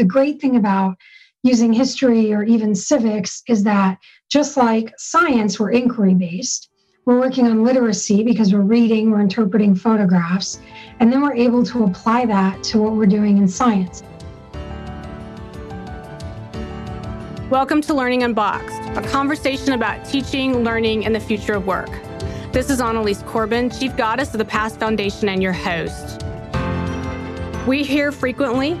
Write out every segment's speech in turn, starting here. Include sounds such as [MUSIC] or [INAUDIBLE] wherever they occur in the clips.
the great thing about using history or even civics is that just like science, we're inquiry based. We're working on literacy because we're reading, we're interpreting photographs, and then we're able to apply that to what we're doing in science. Welcome to Learning Unboxed, a conversation about teaching, learning, and the future of work. This is Annalies Corbin, Chief Goddess of the Past Foundation, and your host. We hear frequently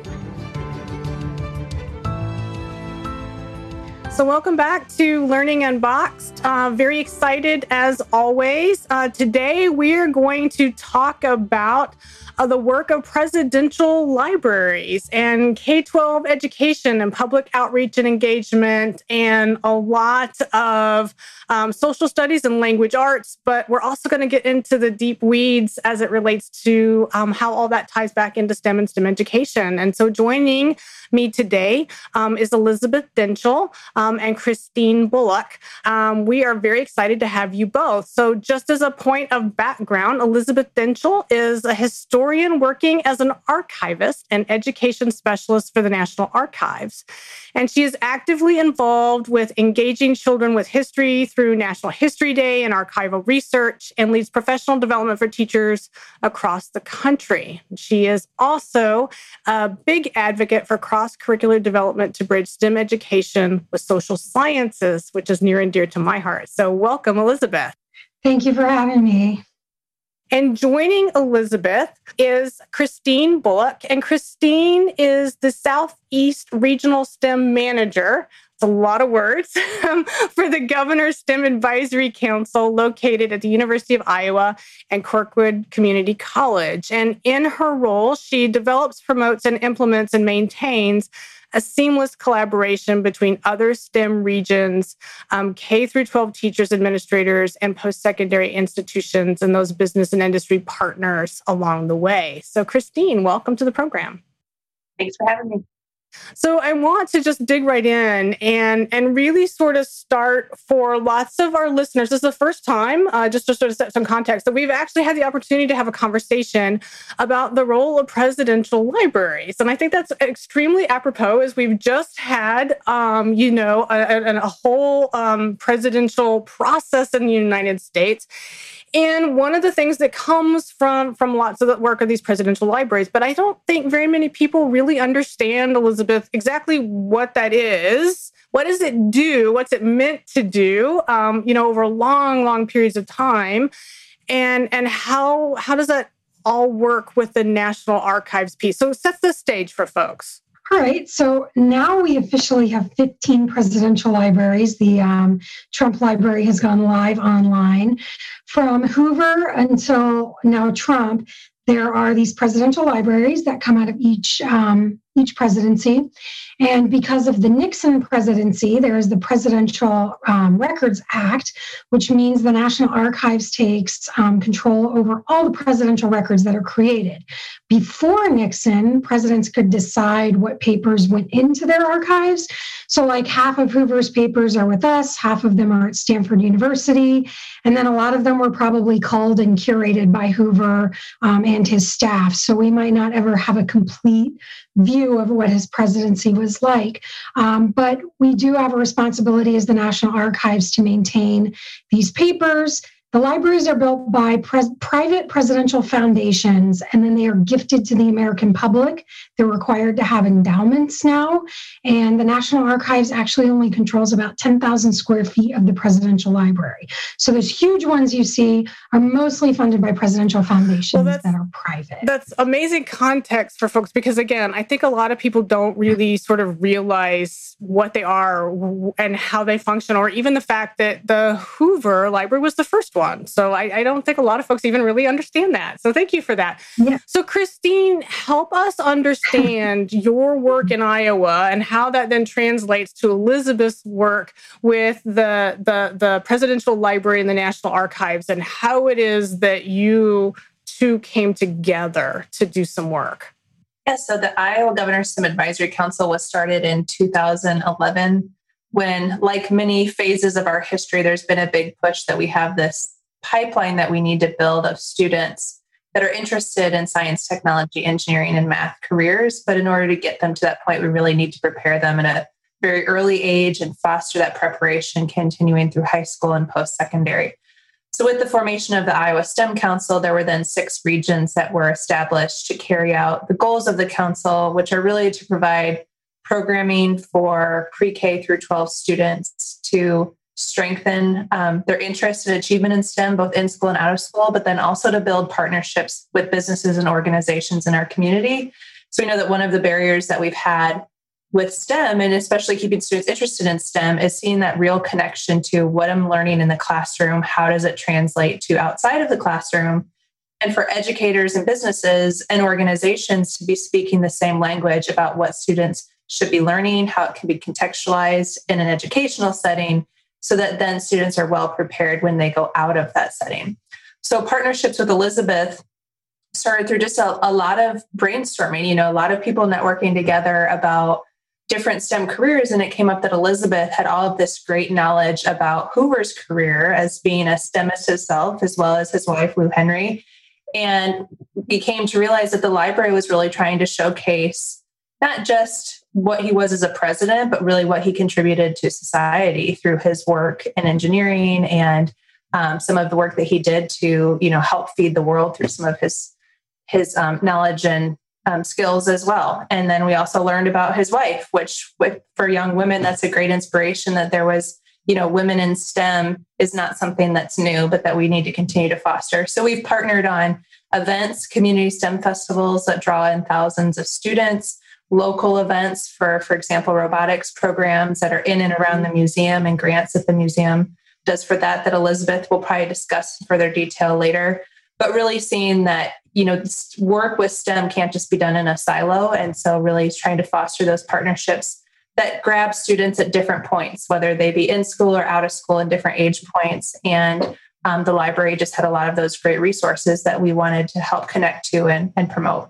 So, welcome back to Learning Unboxed. Uh, very excited as always. Uh, today, we're going to talk about uh, the work of presidential libraries and K 12 education and public outreach and engagement, and a lot of um, social studies and language arts. But we're also going to get into the deep weeds as it relates to um, how all that ties back into STEM and STEM education. And so, joining me today um, is Elizabeth Dinschel um, and Kristine Bullock. Um, we are very excited to have you both. So, just as a point of background, Elizabeth Dinschel is a historian working as an archivist and education specialist for the National Archives. And she is actively involved with engaging children with history through National History Day and archival research and leads professional development for teachers across the country. She is also a big advocate for cross curricular development to bridge STEM education with social sciences, which is near and dear to my heart. So, welcome, Elizabeth. Thank you for having me. And joining Elizabeth is Kristine Bullock. And Kristine is the Southeast Regional STEM Manager. A lot of words [LAUGHS] for the Governor's STEM Advisory Council located at the University of Iowa and Kirkwood Community College. And in her role, she develops, promotes, and implements and maintains a seamless collaboration between other STEM regions, um, K through 12 teachers, administrators, and post secondary institutions, and those business and industry partners along the way. So, Kristine, welcome to the program. Thanks for having me. So I want to just dig right in and and really sort of start for lots of our listeners. This is the first time, uh, just to sort of set some context, that we've actually had the opportunity to have a conversation about the role of presidential libraries, and I think that's extremely apropos. As we've just had, um, you know, a, a, a whole um, presidential process in the United States. And one of the things that comes from from lots of the work of these presidential libraries, but I don't think very many people really understand, Elizabeth, exactly what that is. What does it do? What's it meant to do? Um, you know, over long, long periods of time, and and how how does that all work with the National Archives piece? So set the stage for folks. All right, so now we officially have 15 presidential libraries. The um, Trump Library has gone live online. From Hoover until now Trump, there are these presidential libraries that come out of each um, each presidency. And because of the Nixon presidency, there is the Presidential um, Records Act, which means the National Archives takes um, control over all the presidential records that are created. Before Nixon, presidents could decide what papers went into their archives. So, like half of Hoover's papers are with us, half of them are at Stanford University, and then a lot of them were probably called and curated by Hoover um, and his staff. So, we might not ever have a complete view of what his presidency was like. Um, but we do have a responsibility as the National Archives to maintain these papers the libraries are built by pres- private presidential foundations, and then they are gifted to the American public. They're required to have endowments now, and the National Archives actually only controls about 10,000 square feet of the presidential library. So those huge ones you see are mostly funded by presidential foundations well, that are private. That's amazing context for folks because, again, I think a lot of people don't really sort of realize what they are and how they function, or even the fact that the Hoover Library was the first one one. So I, I, don't think a lot of folks even really understand that. So thank you for that. Yeah. So, Kristine, help us understand [LAUGHS] your work in Iowa and how that then translates to Elizabeth's work with the, the, the Presidential Library and the National Archives and how it is that you two came together to do some work? Yeah, so the Iowa Governor STEM Advisory Council was started in 2011 when, like many phases of our history, there's been a big push that we have this pipeline that we need to build of students that are interested in science, technology, engineering, and math careers. But in order to get them to that point, we really need to prepare them in a very early age and foster that preparation continuing through high school and post secondary. So, with the formation of the Iowa STEM Council, there were then six regions that were established to carry out the goals of the council, which are really to provide programming for pre K through 12 students to strengthen um, their interest and achievement in STEM, both in school and out of school, but then also to build partnerships with businesses and organizations in our community. So we know that one of the barriers that we've had with STEM and especially keeping students interested in STEM is seeing that real connection to what I'm learning in the classroom. How does it translate to outside of the classroom? And for educators and businesses and organizations to be speaking the same language about what students should be learning, how it can be contextualized in an educational setting, so that then students are well prepared when they go out of that setting. So, partnerships with Elizabeth started through just a, a lot of brainstorming, you know, a lot of people networking together about different STEM careers, and it came up that Elizabeth had all of this great knowledge about Hoover's career as being a STEMist himself, as well as his wife, Lou Henry. And we came to realize that the library was really trying to showcase not just what he was as a president, but really what he contributed to society through his work in engineering and um, some of the work that he did to, you know, help feed the world through some of his his um, knowledge and um, skills as well. And then we also learned about his wife, which with, for young women, that's a great inspiration that there was, you know, women in STEM is not something that's new, but that we need to continue to foster. So we've partnered on events, community STEM festivals that draw in thousands of students, local events for, for example, robotics programs that are in and around the museum and grants that the museum does for that, that Elizabeth will probably discuss in further detail later. But really seeing that you know work with stem can't just be done in a silo. And so really trying to foster those partnerships that grab students at different points whether they be in school or out of school in different age points. And um, the library just had a lot of those great resources that we wanted to help connect to and, and promote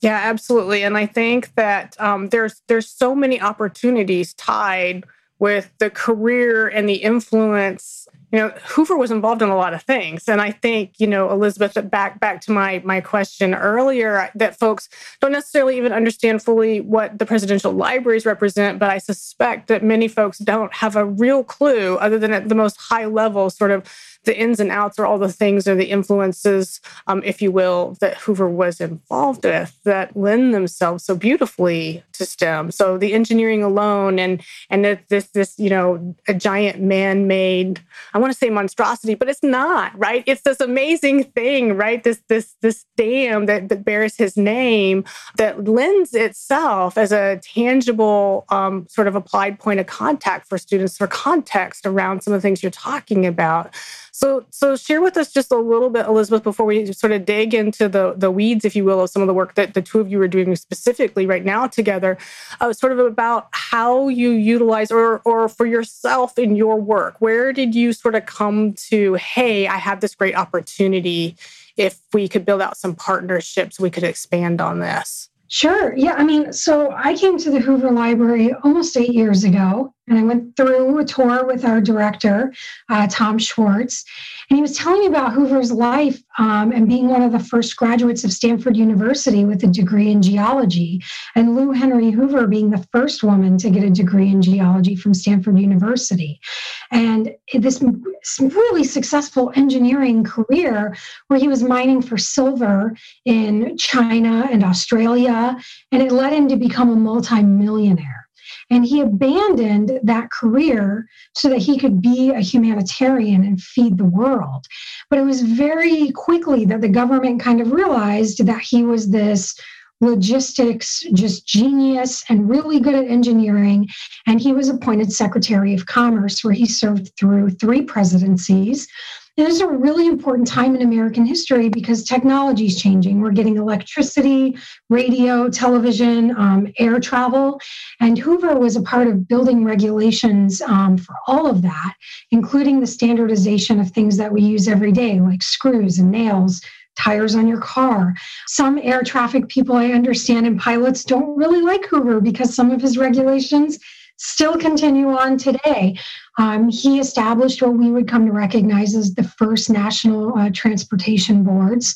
yeah absolutely and i think that um, there's there's so many opportunities tied with the career and the influence. You know hoover was involved in a lot of things and i think you know elizabeth back back to my my question earlier that folks don't necessarily even understand fully what the presidential libraries represent but i suspect that many folks don't have a real clue other than at the most high level sort of the ins and outs or all the things or the influences, um, if you will, that Hoover was involved with that lend themselves so beautifully to STEM. So the engineering alone and and this this you know a giant man-made I want to say monstrosity, but it's not right. It's this amazing thing, right? This this this dam that, that bears his name that lends itself as a tangible um, sort of applied point of contact for students for context around some of the things you're talking about. So, so share with us just a little bit, Elizabeth, before we sort of dig into the the weeds, if you will, of some of the work that the two of you are doing specifically right now together. Uh, sort of about how you utilize, or or for yourself in your work, where did you sort of come to? Hey, I have this great opportunity. If we could build out some partnerships, we could expand on this. Sure. Yeah. I mean, so I came to the Hoover Library almost eight years ago, and I went through a tour with our director, uh, Tom Schwartz, and he was telling me about Hoover's life um, and being one of the first graduates of Stanford University with a degree in geology, and Lou Henry Hoover being the first woman to get a degree in geology from Stanford University. And this really successful engineering career where he was mining for silver in China and Australia, and it led him to become a multimillionaire. And he abandoned that career so that he could be a humanitarian and feed the world. But it was very quickly that the government kind of realized that he was this logistics, just genius and really good at engineering. And he was appointed Secretary of Commerce, where he served through three presidencies. This is a really important time in American history because technology is changing. We're getting electricity, radio, television, um, air travel. And Hoover was a part of building regulations um, for all of that, including the standardization of things that we use every day, like screws and nails, tires on your car. Some air traffic people I understand and pilots don't really like Hoover because some of his regulations still continue on today. Um, he established what we would come to recognize as the first national uh, transportation boards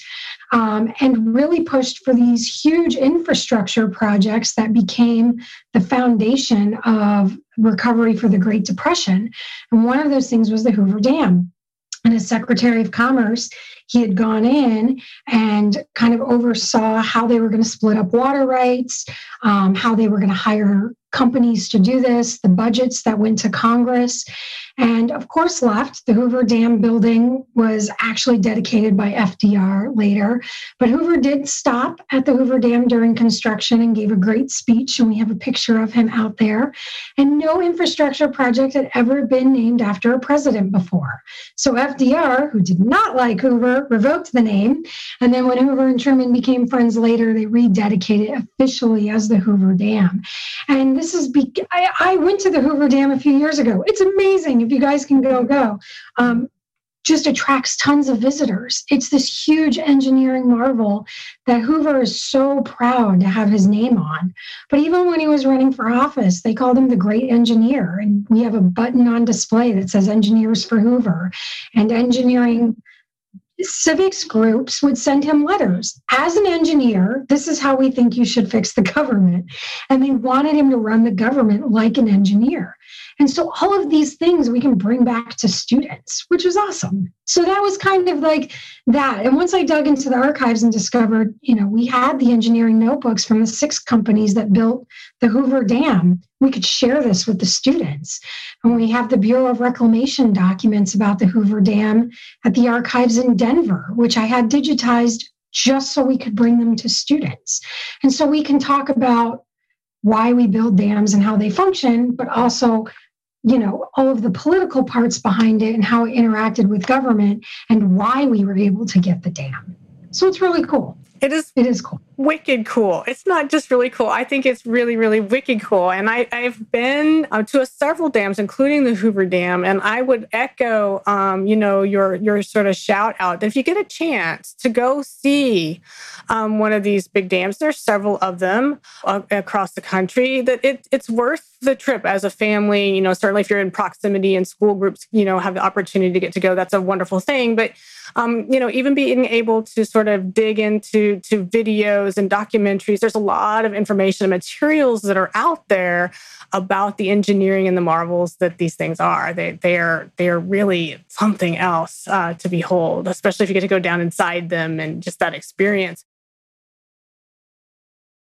um, and really pushed for these huge infrastructure projects that became the foundation of recovery for the Great Depression. And one of those things was the Hoover Dam. And as Secretary of Commerce, he had gone in and kind of oversaw how they were going to split up water rights, um, how they were going to hire companies to do this, the budgets that went to Congress, and of course left. The Hoover Dam building was actually dedicated by FDR later, but Hoover did stop at the Hoover Dam during construction and gave a great speech, and we have a picture of him out there. And no infrastructure project had ever been named after a president before. So FDR, who did not like Hoover, revoked the name. And then when Hoover and Truman became friends later, they rededicated it officially as the Hoover Dam. And this is be- I, I, went to the Hoover Dam a few years ago. It's amazing. If you guys can go, go. Um, just attracts tons of visitors. It's this huge engineering marvel that Hoover is so proud to have his name on. But even when he was running for office, they called him the great engineer. And we have a button on display that says Engineers for Hoover. And engineering civics groups would send him letters. As an engineer, this is how we think you should fix the government. And they wanted him to run the government like an engineer. And so all of these things we can bring back to students, which is awesome. So that was kind of like that. And once I dug into the archives and discovered, you know, we had the engineering notebooks from the six companies that built the Hoover Dam, we could share this with the students. And we have the Bureau of Reclamation documents about the Hoover Dam at the archives in Denver, which I had digitized just so we could bring them to students. And so we can talk about why we build dams and how they function, but also you know all of the political parts behind it and how it interacted with government and why we were able to get the dam. So it's really cool. It is it is cool wicked cool. It's not just really cool. I think it's really really wicked cool. And I, i've been uh, to a several dams including the hoover dam and i would echo um, you know your your sort of shout out that if you get a chance to go see um, one of these big dams there's several of them uh, across the country that it, it's worth the trip as a family. You know certainly if you're in proximity and school groups you know have the opportunity to get to go that's a wonderful thing. But um, you know even being able to sort of dig into to videos and documentaries. There's a lot of information and materials that are out there about the engineering and the marvels that these things are. They they are they are really something else uh, to behold especially if you get to go down inside them and just that experience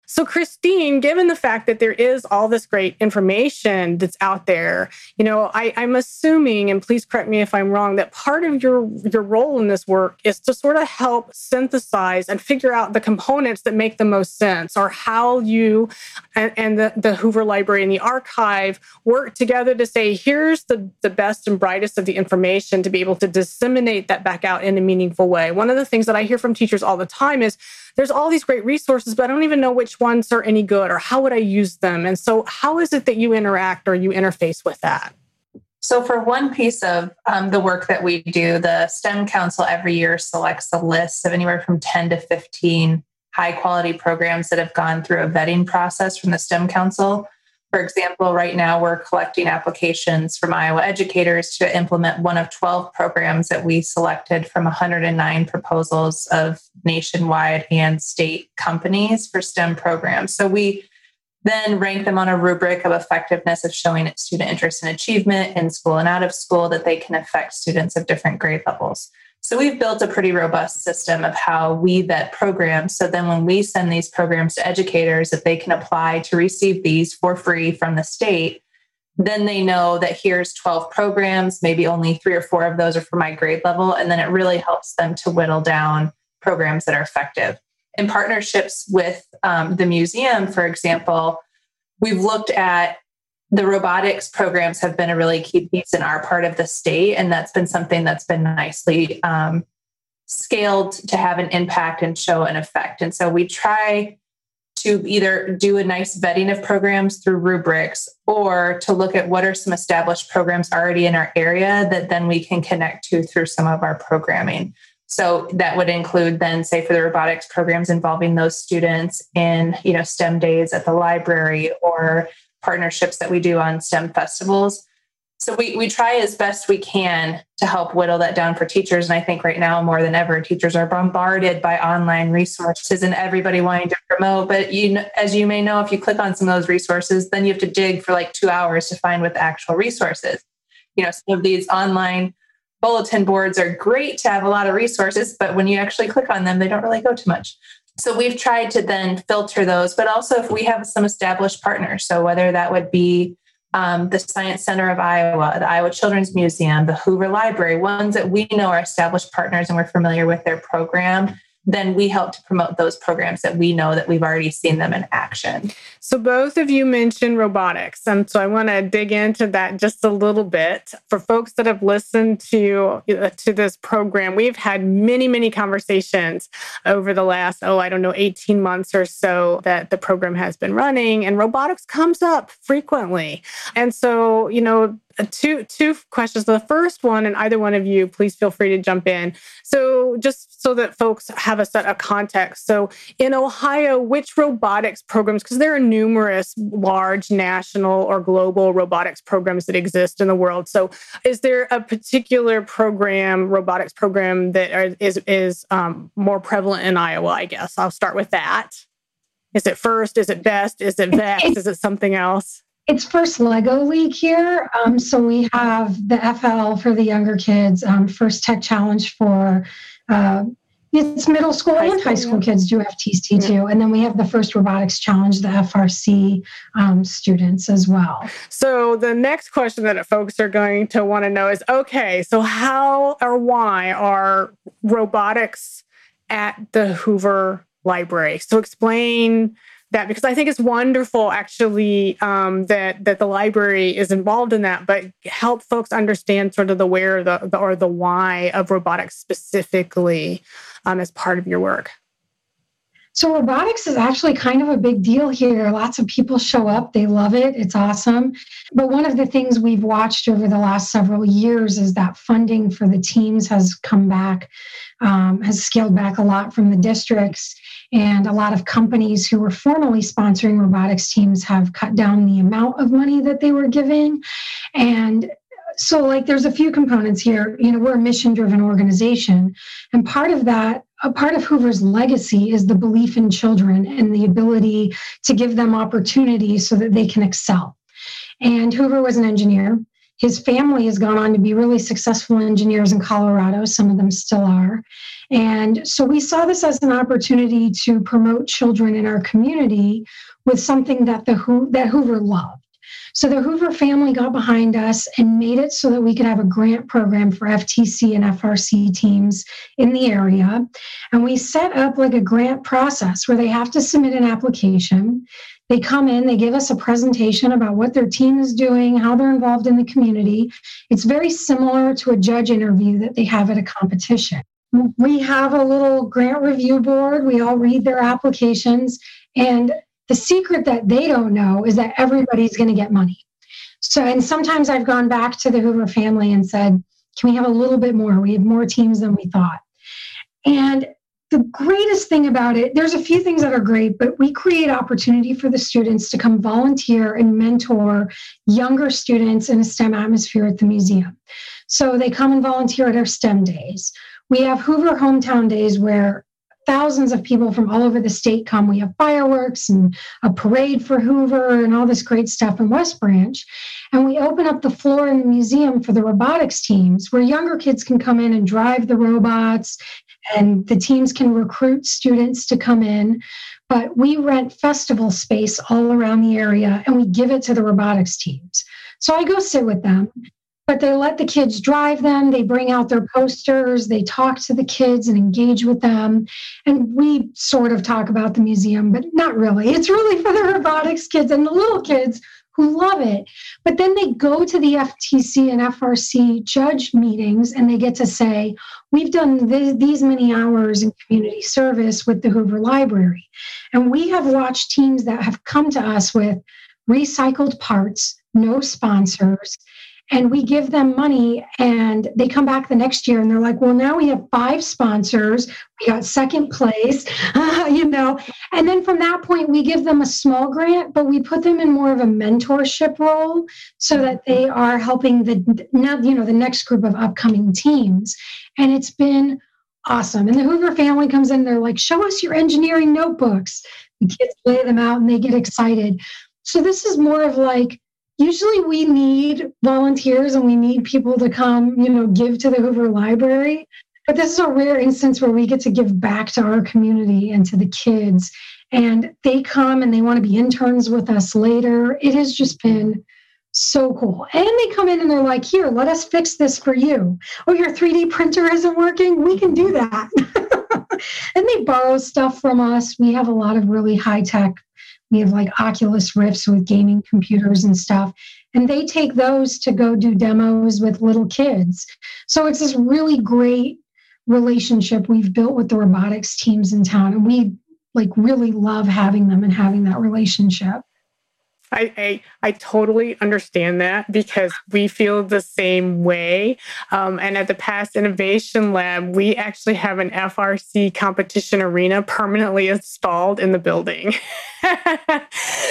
so, Kristine, given the fact that there is all this great information that's out there, you know, I, am assuming, and please correct me if I'm wrong, that part of your your role in this work is to sort of help synthesize and figure out the components that make the most sense, or how you and, and the, the Hoover Library and the archive work together to say, here's the, the best and brightest of the information to be able to disseminate that back out in a meaningful way. One of the things that I hear from teachers all the time is there's all these great resources, but I don't even know which ones are any good or how would I use them. And so, how is it that you interact or you interface with that? So, for one piece of um, the work that we do, the STEM Council every year selects a list of anywhere from 10 to 15 high quality programs that have gone through a vetting process from the STEM Council. For example, right now we're collecting applications from Iowa educators to implement one of 12 programs that we selected from 109 proposals of nationwide and state companies for STEM programs. So we then rank them on a rubric of effectiveness of showing student interest and achievement in school and out of school that they can affect students of different grade levels. So we've built a pretty robust system of how we vet programs. So then when we send these programs to educators, if they can apply to receive these for free from the state, then they know that here's 12 programs, maybe only three or four of those are for my grade level. And then it really helps them to whittle down programs that are effective. In partnerships with um, the museum, for example, we've looked at the robotics programs have been a really key piece in our part of the state, and that's been something that's been nicely um, scaled to have an impact and show an effect. And so we try to either do a nice vetting of programs through rubrics or to look at what are some established programs already in our area that then we can connect to through some of our programming. So that would include then, say, for the robotics programs involving those students in, you know, STEM days at the library or partnerships that we do on STEM festivals. So we, we try as best we can to help whittle that down for teachers. And I think right now more than ever, teachers are bombarded by online resources and everybody wanting to promote. But you, as you may know, if you click on some of those resources, then you have to dig for like two hours to find what the actual resources. You know, some of these online bulletin boards are great to have a lot of resources, but when you actually click on them, they don't really go too much. So we've tried to then filter those, but also if we have some established partners, so whether that would be um, the Science Center of Iowa, the Iowa Children's Museum, the Hoover Library, ones that we know are established partners and we're familiar with their program, then we help to promote those programs that we know that we've already seen them in action. So both of you mentioned robotics, and so I want to dig into that just a little bit. For folks that have listened to uh, to this program, we've had many many conversations over the last oh I don't know 18 months or so that the program has been running, and robotics comes up frequently. And so you know two two questions. The first one, and either one of you, please feel free to jump in. So, just so that folks have a set of context. So, in Ohio, which robotics programs? Because there are numerous large national or global robotics programs that exist in the world. So, is there a particular program, robotics program, that are, is is um, more prevalent in Iowa? I guess I'll start with that. Is it first? Is it best? Is it best? Is it something else? It's first Lego League here. Um, so we have the FL for the younger kids, um, first tech challenge for uh, it's middle school high and school, high school yeah. kids do FTC yeah. too. And then we have the first robotics challenge, the FRC um, students as well. So the next question that folks are going to want to know is okay, so how or why are robotics at the Hoover Library? So explain that because I think it's wonderful actually um, that that the library is involved in that, but help folks understand sort of the where the, the or the why of robotics specifically um, as part of your work. So robotics is actually kind of a big deal here. Lots of people show up, they love it, it's awesome. But one of the things we've watched over the last several years is that funding for the teams has come back, um, has scaled back a lot from the districts. And a lot of companies who were formerly sponsoring robotics teams have cut down the amount of money that they were giving. And so, like, there's a few components here. You know, we're a mission driven organization. And part of that, a part of Hoover's legacy is the belief in children and the ability to give them opportunities so that they can excel. And Hoover was an engineer. His family has gone on to be really successful engineers in Colorado. Some of them still are. And so we saw this as an opportunity to promote children in our community with something that the that Hoover loved. So the Hoover family got behind us and made it so that we could have a grant program for FTC and FRC teams in the area. And we set up like a grant process where they have to submit an application. They come in, they give us a presentation about what their team is doing, how they're involved in the community. It's very similar to a judge interview that they have at a competition we have a little grant review board. We all read their applications. And the secret that they don't know is that everybody's going to get money. So, and sometimes I've gone back to the Hoover family and said, can we have a little bit more? We have more teams than we thought. And the greatest thing about it, there's a few things that are great, but we create opportunity for the students to come volunteer and mentor younger students in a STEM atmosphere at the museum. So they come and volunteer at our STEM days. We have Hoover Hometown Days where thousands of people from all over the state come. We have fireworks and a parade for Hoover and all this great stuff in West Branch. And we open up the floor in the museum for the robotics teams where younger kids can come in and drive the robots and the teams can recruit students to come in. But we rent festival space all around the area and we give it to the robotics teams. So I go sit with them but they let the kids drive them. They bring out their posters, they talk to the kids and engage with them. And we sort of talk about the museum, but not really. It's really for the robotics kids and the little kids who love it. But then they go to the FTC and FRC judge meetings and they get to say, We've done th- these many hours in community service with the Hoover Library. And we have watched teams that have come to us with recycled parts, no sponsors and we give them money and they come back the next year and they're like well now we have five sponsors. We got second place uh, [LAUGHS] you know? And then from that point we give them a small grant but we put them in more of a mentorship role so that they are helping the now you know the next group of upcoming teams. And it's been awesome. And the hoover family comes in they're like show us your engineering notebooks. The kids lay them out and they get excited. So this is more of like usually we need volunteers and we need people to come, you know, give to the Hoover Library. But this is a rare instance where we get to give back to our community and to the kids. And they come and they want to be interns with us later. It has just been so cool. And they come in and they're like, here, let us fix this for you. Oh, your 3D printer isn't working? We can do that. [LAUGHS] and they borrow stuff from us. We have a lot of really high tech we have like Oculus Rifts with gaming computers and stuff. And they take those to go do demos with little kids. So it's this really great relationship we've built with the robotics teams in town. And we like really love having them and having that relationship. I, I, I totally understand that because we feel the same way. Um, and at the Past Innovation Lab, we actually have an FRC competition arena permanently installed in the building. [LAUGHS]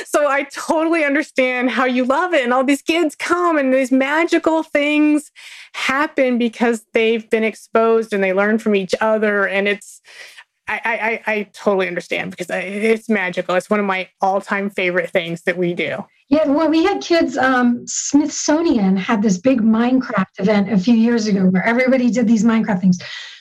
so I totally understand how you love it. And all these kids come and these magical things happen because they've been exposed and they learn from each other. And it's I, I, I totally understand because it's magical. It's one of my all time favorite things that we do. Yeah, well, we had kids. Um, Smithsonian had this big Minecraft event a few years ago where everybody did these Minecraft things.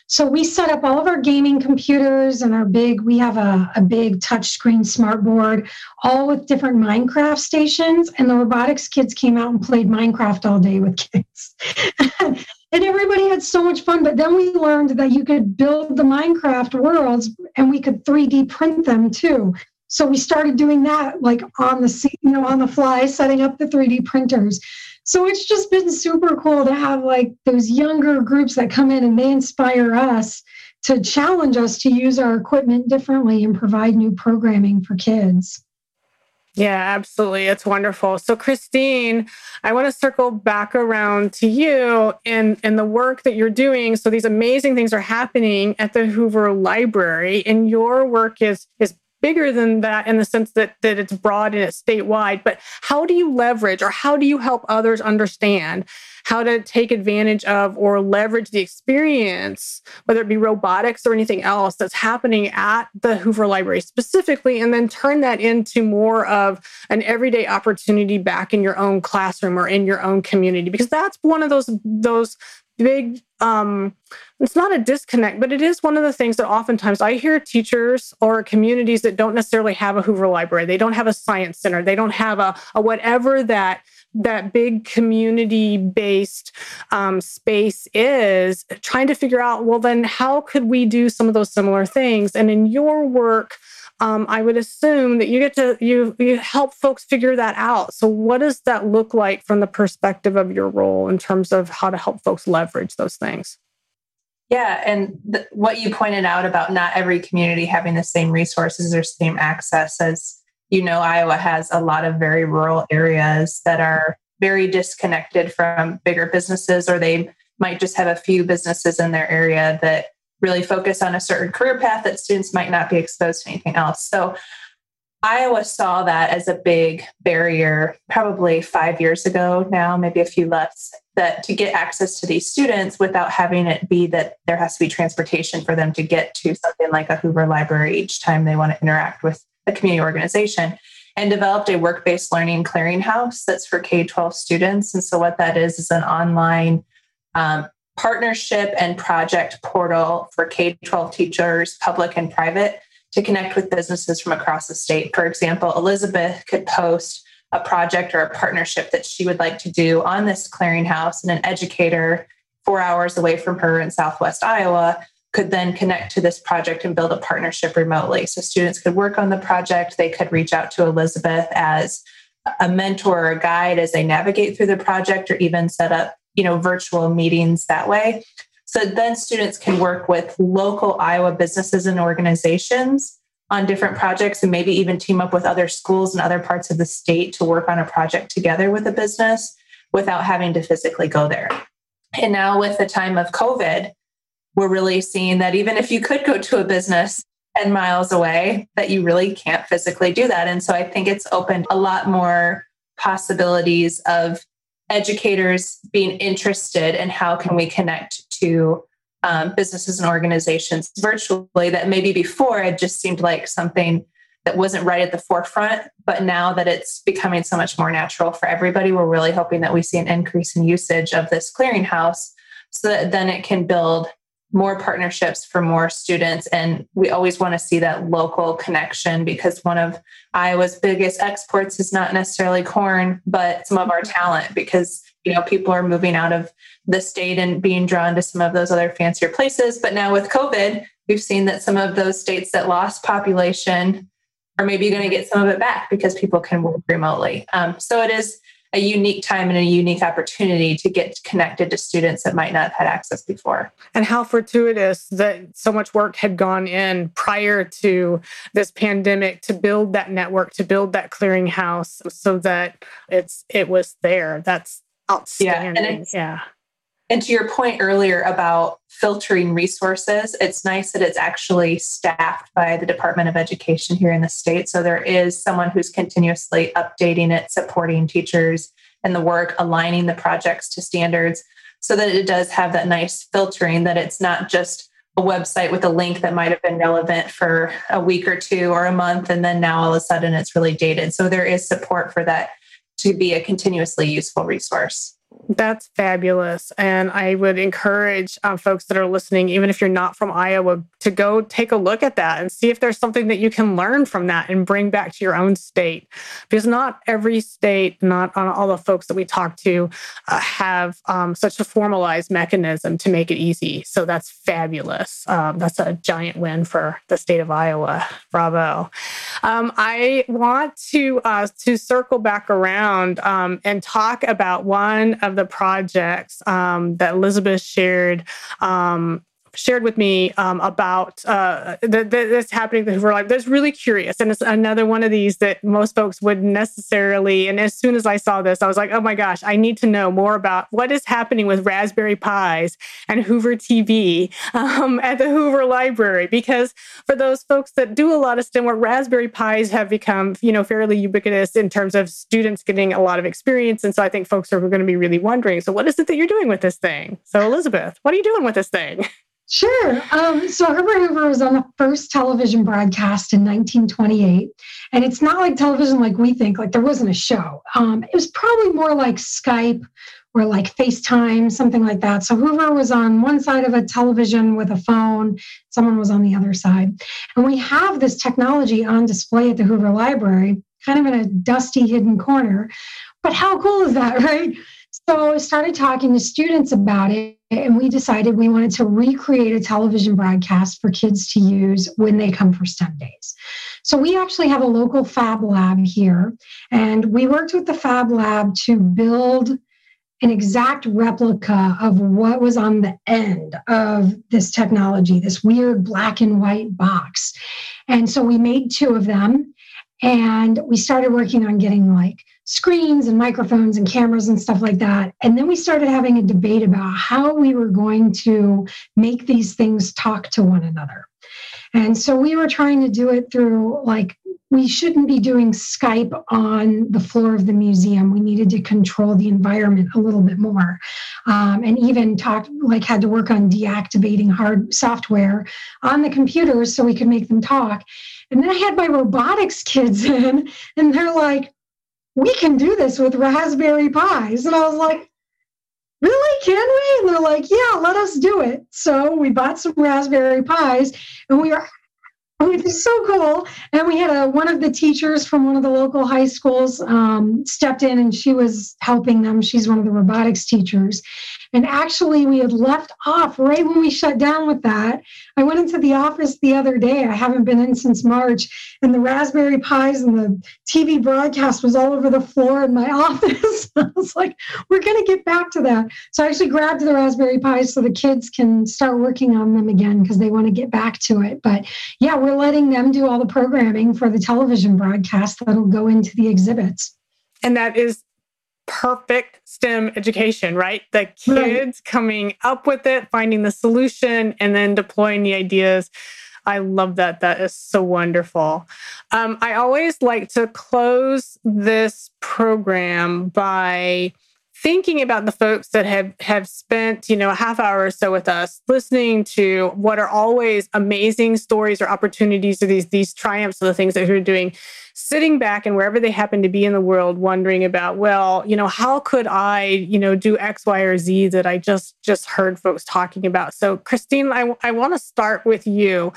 So we set up all of our gaming computers and our big, we have a, a big touchscreen smart board, all with different Minecraft stations. And the robotics kids came out and played Minecraft all day with kids. [LAUGHS] and everybody had so much fun. But then we learned that you could build the Minecraft worlds and we could 3D print them too. So we started doing that like on the you know on the fly, setting up the 3D printers. So it's just been super cool to have like those younger groups that come in and they inspire us to challenge us to use our equipment differently and provide new programming for kids. Yeah, absolutely. It's wonderful. So, Kristine, I want to circle back around to you and, and the work that you're doing. So, these amazing things are happening at the Hoover Library, and your work is, is bigger than that in the sense that that it's broad and it's statewide but how do you leverage or how do you help others understand how to take advantage of or leverage the experience whether it be robotics or anything else that's happening at the Hoover Library specifically and then turn that into more of an everyday opportunity back in your own classroom or in your own community. Because that's one of those those big um it's not a disconnect but it is one of the things that oftentimes i hear teachers or communities that don't necessarily have a hoover library. They don't have a science center. They don't have a, a whatever that that big community based um, space is trying to figure out well then how could we do some of those similar things and in your work um, I would assume that you get to you you help folks figure that out. So what does that look like from the perspective of your role in terms of how to help folks leverage those things? Yeah, and th- what you pointed out about not every community having the same resources or same access as you know Iowa has a lot of very rural areas that are very disconnected from bigger businesses or they might just have a few businesses in their area that really focus on a certain career path that students might not be exposed to anything else. So Iowa saw that as a big barrier probably five years ago now, maybe a few less, that to get access to these students without having it be that there has to be transportation for them to get to something like a Hoover Library each time they want to interact with a community organization. And developed a work based learning clearinghouse that's for K 12 students. And so, what that is, is an online um, partnership and project portal for K 12 teachers, public and private, to connect with businesses from across the state. For example, Elizabeth could post a project or a partnership that she would like to do on this clearinghouse, and an educator four hours away from her in Southwest Iowa could then connect to this project and build a partnership remotely. So students could work on the project, they could reach out to Elizabeth as a mentor or a guide as they navigate through the project or even set up you know virtual meetings that way so then students can work with local iowa businesses and organizations on different projects and maybe even team up with other schools and other parts of the state to work on a project together with a business without having to physically go there. And now, with the time of COVID, we're really seeing that even if you could go to a business 10 miles away, that you really can't physically do that. And so I think it's opened a lot more possibilities of educators being interested in how can we connect to um, businesses and organizations virtually that maybe before it just seemed like something that wasn't right at the forefront but now that it's becoming so much more natural for everybody we're really hoping that we see an increase in usage of this clearinghouse so that then it can build more partnerships for more students. And we always want to see that local connection because one of iowa's biggest exports is not necessarily corn but some of our talent because you know people are moving out of the state and being drawn to some of those other fancier places. But now with covid we've seen that some of those states that lost population are maybe going to get some of it back because people can work remotely. Um, so it is a unique time and a unique opportunity to get connected to students that might not have had access before. And how fortuitous that so much work had gone in prior to this pandemic to build that network, to build that clearinghouse so that it's it was there. That's outstanding. Yeah. And, yeah. And to your point earlier about filtering resources, it's nice that it's actually staffed by the Department of Education here in the state. So there is someone who's continuously updating it, supporting teachers and the work, aligning the projects to standards so that it does have that nice filtering, that it's not just a website with a link that might have been relevant for a week or two or a month, and then now all of a sudden it's really dated. So there is support for that to be a continuously useful resource. That's fabulous. And I would encourage um, folks that are listening, even if you're not from Iowa, to go take a look at that and see if there's something that you can learn from that and bring back to your own state. Because not every state, not all the folks that we talk to, uh, have um, such a formalized mechanism to make it easy. So that's fabulous. Um, that's a giant win for the state of Iowa. Bravo. Um, I want to uh, to circle back around um, and talk about one of the projects um, that Elizabeth shared um, shared with me um, about uh, that's happening that we're like that's really curious. And it's another one of these that most folks wouldn't necessarily and as soon as i saw this i was like oh my gosh i need to know more about what is happening with raspberry pis and hoover tv um, at the hoover library. Because for those folks that do a lot of stem work raspberry pis have become you know fairly ubiquitous in terms of students getting a lot of experience. And so i think folks are going to be really wondering so what is it that you're doing with this thing? So elizabeth what are you doing with this thing [LAUGHS] Sure. Um, so Herbert Hoover was on the first television broadcast in 1928. And it's not like television like we think, like there wasn't a show. Um, it was probably more like Skype or like FaceTime, something like that. So Hoover was on one side of a television with a phone, someone was on the other side. And we have this technology on display at the Hoover Library, kind of in a dusty hidden corner. But how cool is that, [LAUGHS] right? So I started talking to students about it, and we decided we wanted to recreate a television broadcast for kids to use when they come for STEM days. So we actually have a local Fab Lab here, and we worked with the Fab Lab to build an exact replica of what was on the end of this technology, this weird black and white box. And so we made two of them, and we started working on getting like screens and microphones and cameras and stuff like that. And then we started having a debate about how we were going to make these things talk to one another. And so we were trying to do it through like, we shouldn't be doing Skype on the floor of the museum. We needed to control the environment a little bit more. Um, and even talk like had to work on deactivating hard software on the computers so we could make them talk. And then I had my robotics kids [LAUGHS] in, and they're like, we can do this with Raspberry Pis. And I was like, really? Can we? And they're like, yeah, let us do it. So we bought some Raspberry Pis and we are it was so cool. And we had a one of the teachers from one of the local high schools um, stepped in and she was helping them. She's one of the robotics teachers. And actually, we had left off right when we shut down with that. I went into the office the other day. I haven't been in since March, and the Raspberry Pis and the TV broadcast was all over the floor in my [LAUGHS] office. I was like, we're going to get back to that. So I actually grabbed the Raspberry Pis so the kids can start working on them again because they want to get back to it. But yeah, we're letting them do all the programming for the television broadcast that'll go into the exhibits. And that is perfect STEM education, right? The kids right. coming up with it, finding the solution, and then deploying the ideas. I love that. That is so wonderful. Um, I always like to close this program by thinking about the folks that have have spent you know a half hour or so with us listening to what are always amazing stories or opportunities or these these triumphs of the things that you're doing sitting back and wherever they happen to be in the world wondering about well you know how could i you know do x y or z that i just just heard folks talking about? So Kristine i, I want to start with you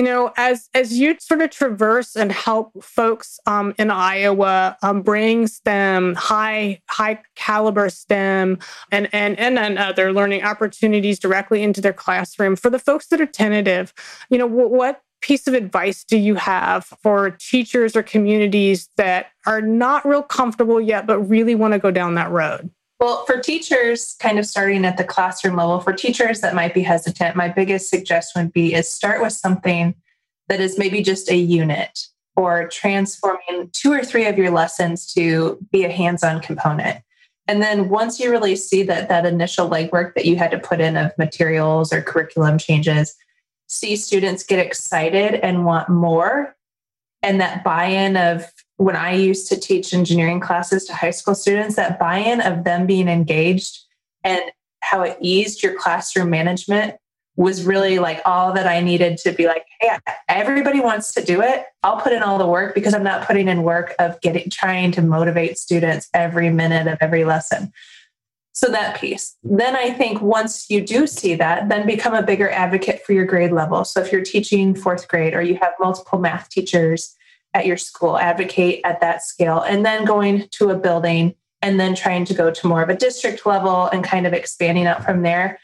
you know as as you sort of traverse and help folks um, in iowa um, bring stem high high caliber stem and and and, and other learning opportunities directly into their classroom for the folks that are tentative you know what piece of advice do you have for teachers or communities that are not real comfortable yet, but really want to go down that road? Well, for teachers, kind of starting at the classroom level, for teachers that might be hesitant, my biggest suggestion would be is start with something that is maybe just a unit or transforming two or three of your lessons to be a hands-on component. And then once you really see that that initial legwork that you had to put in of materials or curriculum changes, see students get excited and want more. And that buy in of when I used to teach engineering classes to high school students, that buy in of them being engaged and how it eased your classroom management was really like all that I needed to be like, hey, everybody wants to do it. I'll put in all the work because I'm not putting in work of getting trying to motivate students every minute of every lesson. So that piece. Then I think once you do see that, then become a bigger advocate for your grade level. So if you're teaching fourth grade or you have multiple math teachers at your school, advocate at that scale. And then going to a building and then trying to go to more of a district level and kind of expanding out from there.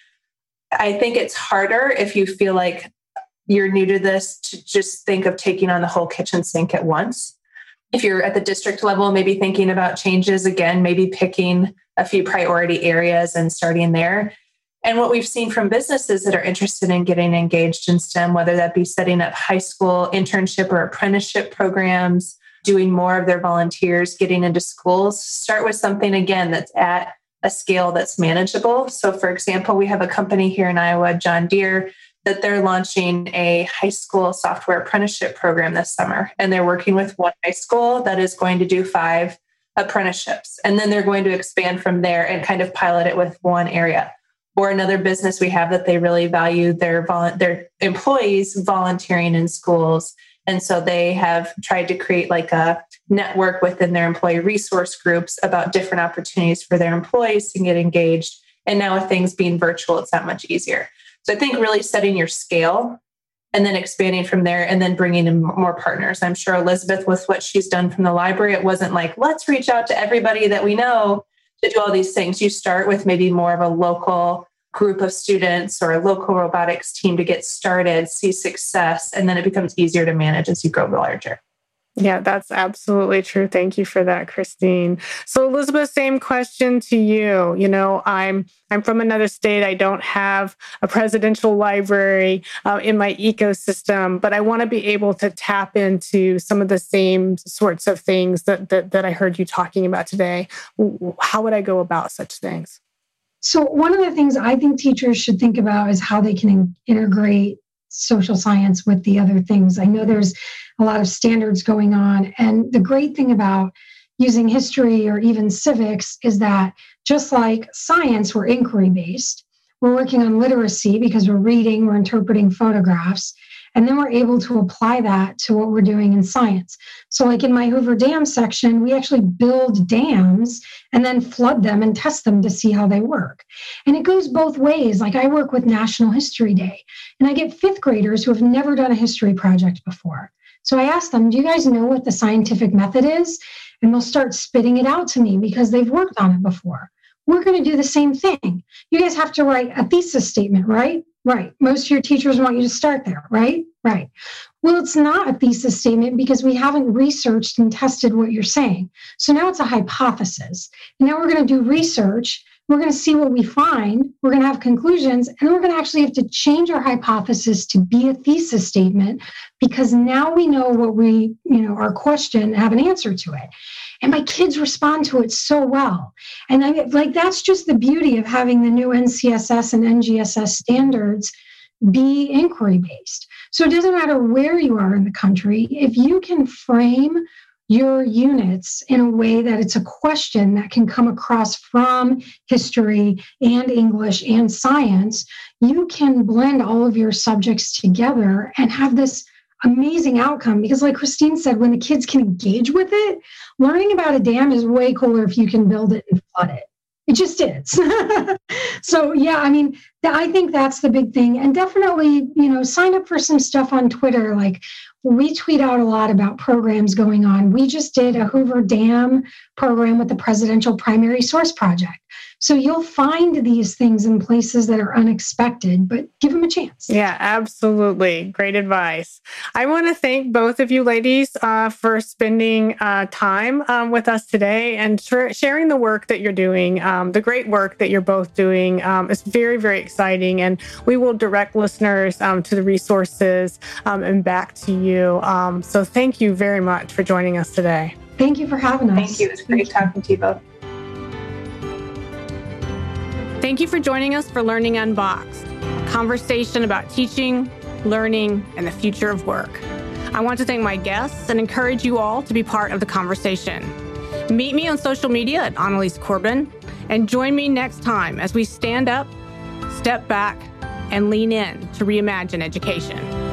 I think it's harder if you feel like you're new to this to just think of taking on the whole kitchen sink at once. If you're at the district level, maybe thinking about changes again, maybe picking a few priority areas and starting there. And what we've seen from businesses that are interested in getting engaged in STEM, whether that be setting up high school internship or apprenticeship programs, doing more of their volunteers getting into schools, start with something again that's at a scale that's manageable. So, for example, we have a company here in Iowa, John Deere, that they're launching a high school software apprenticeship program this summer. And they're working with one high school that is going to do five apprenticeships. And then they're going to expand from there and kind of pilot it with one area. Or another business we have that they really value their vol- their employees volunteering in schools. And so they have tried to create like a network within their employee resource groups about different opportunities for their employees to get engaged. And now with things being virtual, it's that much easier. So I think really setting your scale and then expanding from there and then bringing in more partners. I'm sure Elizabeth, with what she's done from the library, it wasn't like, let's reach out to everybody that we know to do all these things. You start with maybe more of a local group of students or a local robotics team to get started, see success, and then it becomes easier to manage as you grow larger. Yeah, that's absolutely true. Thank you for that, Kristine. So Elizabeth, same question to you. You know, I'm I'm from another state. I don't have a presidential library uh, in my ecosystem, but I want to be able to tap into some of the same sorts of things that, that that I heard you talking about today. How would I go about such things? So one of the things I think teachers should think about is how they can integrate social science with the other things. I know there's a lot of standards going on. And the great thing about using history or even civics is that just like science, we're inquiry based. We're working on literacy because we're reading, we're interpreting photographs, and then we're able to apply that to what we're doing in science. So, like in my Hoover Dam section, we actually build dams and then flood them and test them to see how they work. And it goes both ways. Like I work with National History Day, and I get fifth graders who have never done a history project before. So I ask them, Do you guys know what the scientific method is? And they'll start spitting it out to me because they've worked on it before. We're going to do the same thing. You guys have to write a thesis statement, right? Right. Most of your teachers want you to start there, right? Right. Well, it's not a thesis statement because we haven't researched and tested what you're saying. So now it's a hypothesis. And now we're going to do research we're going to see what we find, we're going to have conclusions, and we're going to actually have to change our hypothesis to be a thesis statement because now we know what we, you know, our question, have an answer to it. And my kids respond to it so well. And I like that's just the beauty of having the new NCSS and NGSS standards be inquiry based. So it doesn't matter where you are in the country, if you can frame your units in a way that it's a question that can come across from history and English and science, you can blend all of your subjects together and have this amazing outcome. Because, like Kristine said, when the kids can engage with it, learning about a dam is way cooler if you can build it and flood it. It just is. [LAUGHS] so yeah, I mean, I think that's the big thing. And definitely, you know, sign up for some stuff on Twitter. Like we tweet out a lot about programs going on. We just did a Hoover Dam program with the Presidential Primary Source Project. So you'll find these things in places that are unexpected, but give them a chance. Yeah, absolutely. Great advice. I want to thank both of you ladies uh, for spending uh, time um, with us today and sh- sharing the work that you're doing, um, the great work that you're both doing. Um, it's very, very exciting. And we will direct listeners um, to the resources um, and back to you. Um, so thank you very much for joining us today. Thank you for having us. Thank you. It's great talking to you both. Thank you for joining us for Learning Unboxed, a conversation about teaching, learning, and the future of work. I want to thank my guests and encourage you all to be part of the conversation. Meet me on social media at Annalies Corbin and join me next time as we stand up, step back, and lean in to reimagine education.